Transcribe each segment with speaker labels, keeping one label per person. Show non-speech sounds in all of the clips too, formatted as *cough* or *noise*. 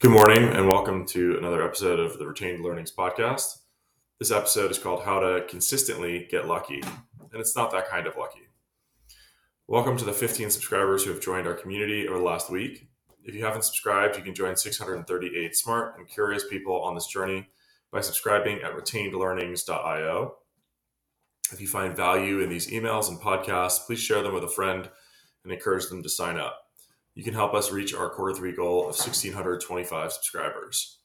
Speaker 1: Good morning, and welcome to another episode of the Retained Learnings Podcast. This episode is called How to Consistently Get Lucky, and it's not that kind of lucky. Welcome to the 15 subscribers who have joined our community over the last week. If you haven't subscribed, you can join 638 smart and curious people on this journey by subscribing at retainedlearnings.io. If you find value in these emails and podcasts, please share them with a friend and encourage them to sign up you can help us reach our quarter three goal of 1,625 subscribers.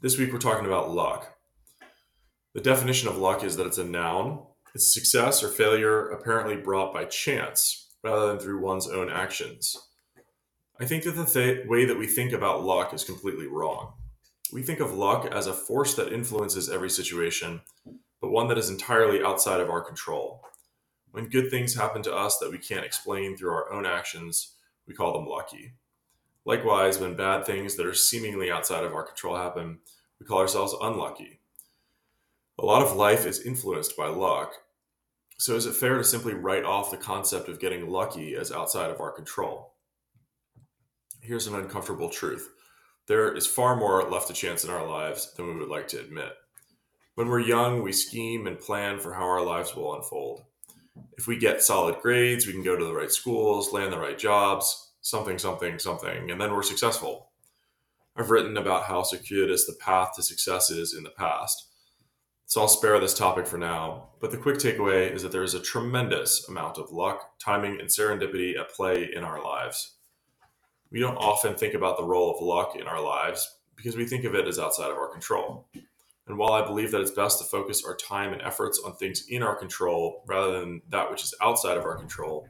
Speaker 1: This week, we're talking about luck. The definition of luck is that it's a noun, it's a success or failure apparently brought by chance rather than through one's own actions. I think that the th- way that we think about luck is completely wrong. We think of luck as a force that influences every situation, but one that is entirely outside of our control. When good things happen to us that we can't explain through our own actions, we call them lucky. Likewise, when bad things that are seemingly outside of our control happen, we call ourselves unlucky. A lot of life is influenced by luck. So, is it fair to simply write off the concept of getting lucky as outside of our control? Here's an uncomfortable truth there is far more left to chance in our lives than we would like to admit. When we're young, we scheme and plan for how our lives will unfold if we get solid grades, we can go to the right schools, land the right jobs, something, something, something, and then we're successful. I've written about how circuitous the path to success is in the past. So I'll spare this topic for now, but the quick takeaway is that there is a tremendous amount of luck, timing, and serendipity at play in our lives. We don't often think about the role of luck in our lives because we think of it as outside of our control. And while I believe that it's best to focus our time and efforts on things in our control rather than that which is outside of our control,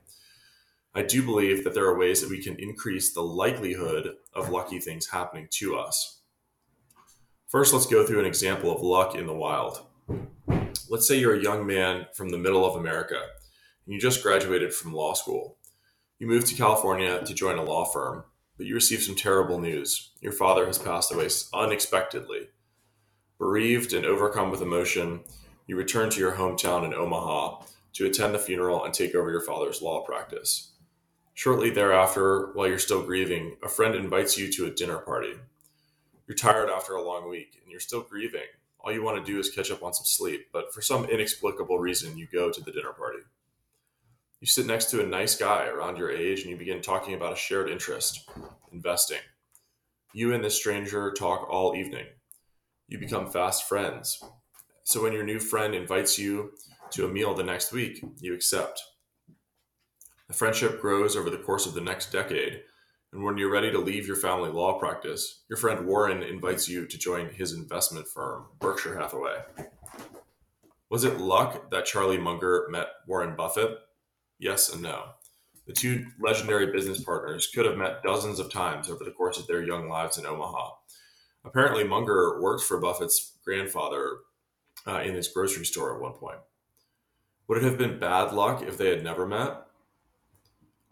Speaker 1: I do believe that there are ways that we can increase the likelihood of lucky things happening to us. First, let's go through an example of luck in the wild. Let's say you're a young man from the middle of America and you just graduated from law school. You moved to California to join a law firm, but you receive some terrible news. Your father has passed away unexpectedly Bereaved and overcome with emotion, you return to your hometown in Omaha to attend the funeral and take over your father's law practice. Shortly thereafter, while you're still grieving, a friend invites you to a dinner party. You're tired after a long week and you're still grieving. All you want to do is catch up on some sleep, but for some inexplicable reason, you go to the dinner party. You sit next to a nice guy around your age and you begin talking about a shared interest investing. You and this stranger talk all evening you become fast friends. So when your new friend invites you to a meal the next week, you accept. The friendship grows over the course of the next decade. And when you're ready to leave your family law practice, your friend Warren invites you to join his investment firm, Berkshire Hathaway. Was it luck that Charlie Munger met Warren Buffett? Yes and no. The two legendary business partners could have met dozens of times over the course of their young lives in Omaha, Apparently, Munger worked for Buffett's grandfather uh, in his grocery store at one point. Would it have been bad luck if they had never met?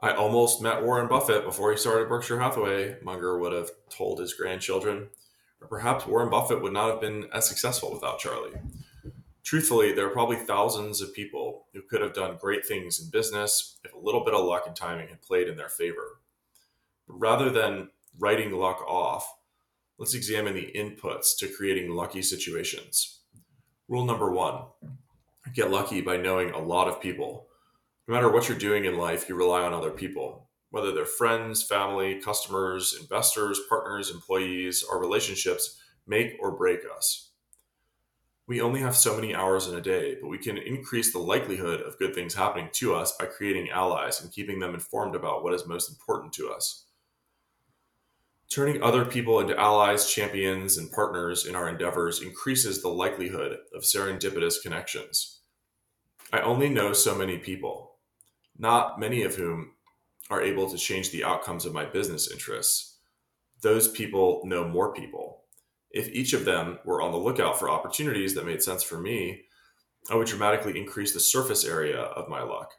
Speaker 1: I almost met Warren Buffett before he started Berkshire Hathaway, Munger would have told his grandchildren. Or perhaps Warren Buffett would not have been as successful without Charlie. Truthfully, there are probably thousands of people who could have done great things in business if a little bit of luck and timing had played in their favor. But rather than writing luck off, let's examine the inputs to creating lucky situations. Rule number one get lucky by knowing a lot of people. No matter what you're doing in life, you rely on other people, whether they're friends, family, customers, investors, partners, employees, Our relationships make or break us. We only have so many hours in a day, but we can increase the likelihood of good things happening to us by creating allies and keeping them informed about what is most important to us. Turning other people into allies, champions, and partners in our endeavors increases the likelihood of serendipitous connections. I only know so many people, not many of whom are able to change the outcomes of my business interests. Those people know more people. If each of them were on the lookout for opportunities that made sense for me, I would dramatically increase the surface area of my luck.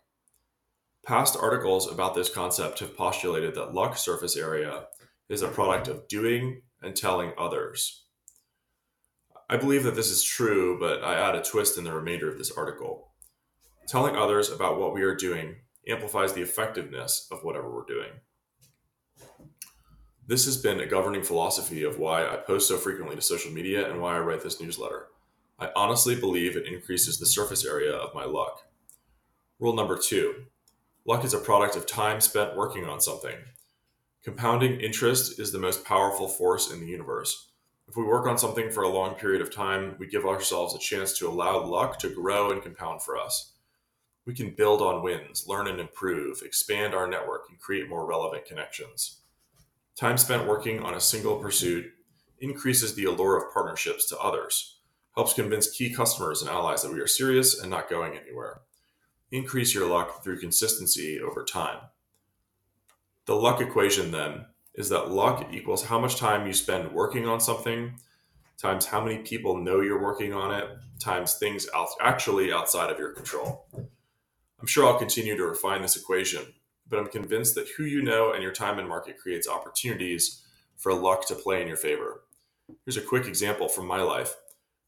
Speaker 1: Past articles about this concept have postulated that luck surface area is a product of doing and telling others. I believe that this is true, but I add a twist in the remainder of this article. Telling others about what we are doing amplifies the effectiveness of whatever we're doing. This has been a governing philosophy of why I post so frequently to social media and why I write this newsletter. I honestly believe it increases the surface area of my luck. Rule number two luck is a product of time spent working on something. Compounding interest is the most powerful force in the universe. If we work on something for a long period of time, we give ourselves a chance to allow luck to grow and compound for us. We can build on wins, learn and improve, expand our network, and create more relevant connections. Time spent working on a single pursuit increases the allure of partnerships to others, helps convince key customers and allies that we are serious and not going anywhere. Increase your luck through consistency over time. The luck equation then is that luck equals how much time you spend working on something times how many people know you're working on it times things out, actually outside of your control. I'm sure I'll continue to refine this equation but I'm convinced that who you know and your time in market creates opportunities for luck to play in your favor. Here's a quick example from my life.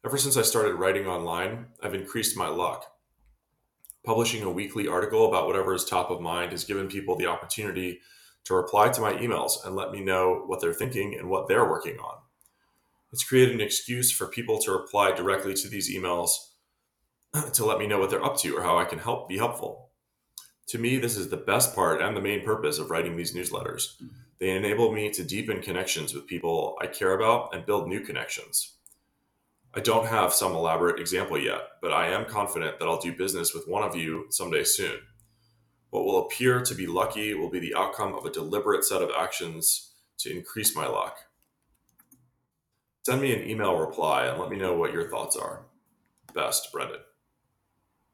Speaker 1: Ever since I started writing online, I've increased my luck. Publishing a weekly article about whatever is top of mind has given people the opportunity to reply to my emails and let me know what they're thinking and what they're working on. It's created an excuse for people to reply directly to these emails *clears throat* to let me know what they're up to or how I can help be helpful. To me, this is the best part and the main purpose of writing these newsletters. Mm-hmm. They enable me to deepen connections with people I care about and build new connections. I don't have some elaborate example yet, but I am confident that I'll do business with one of you someday soon. What will appear to be lucky will be the outcome of a deliberate set of actions to increase my luck. Send me an email reply and let me know what your thoughts are. Best, Brendan.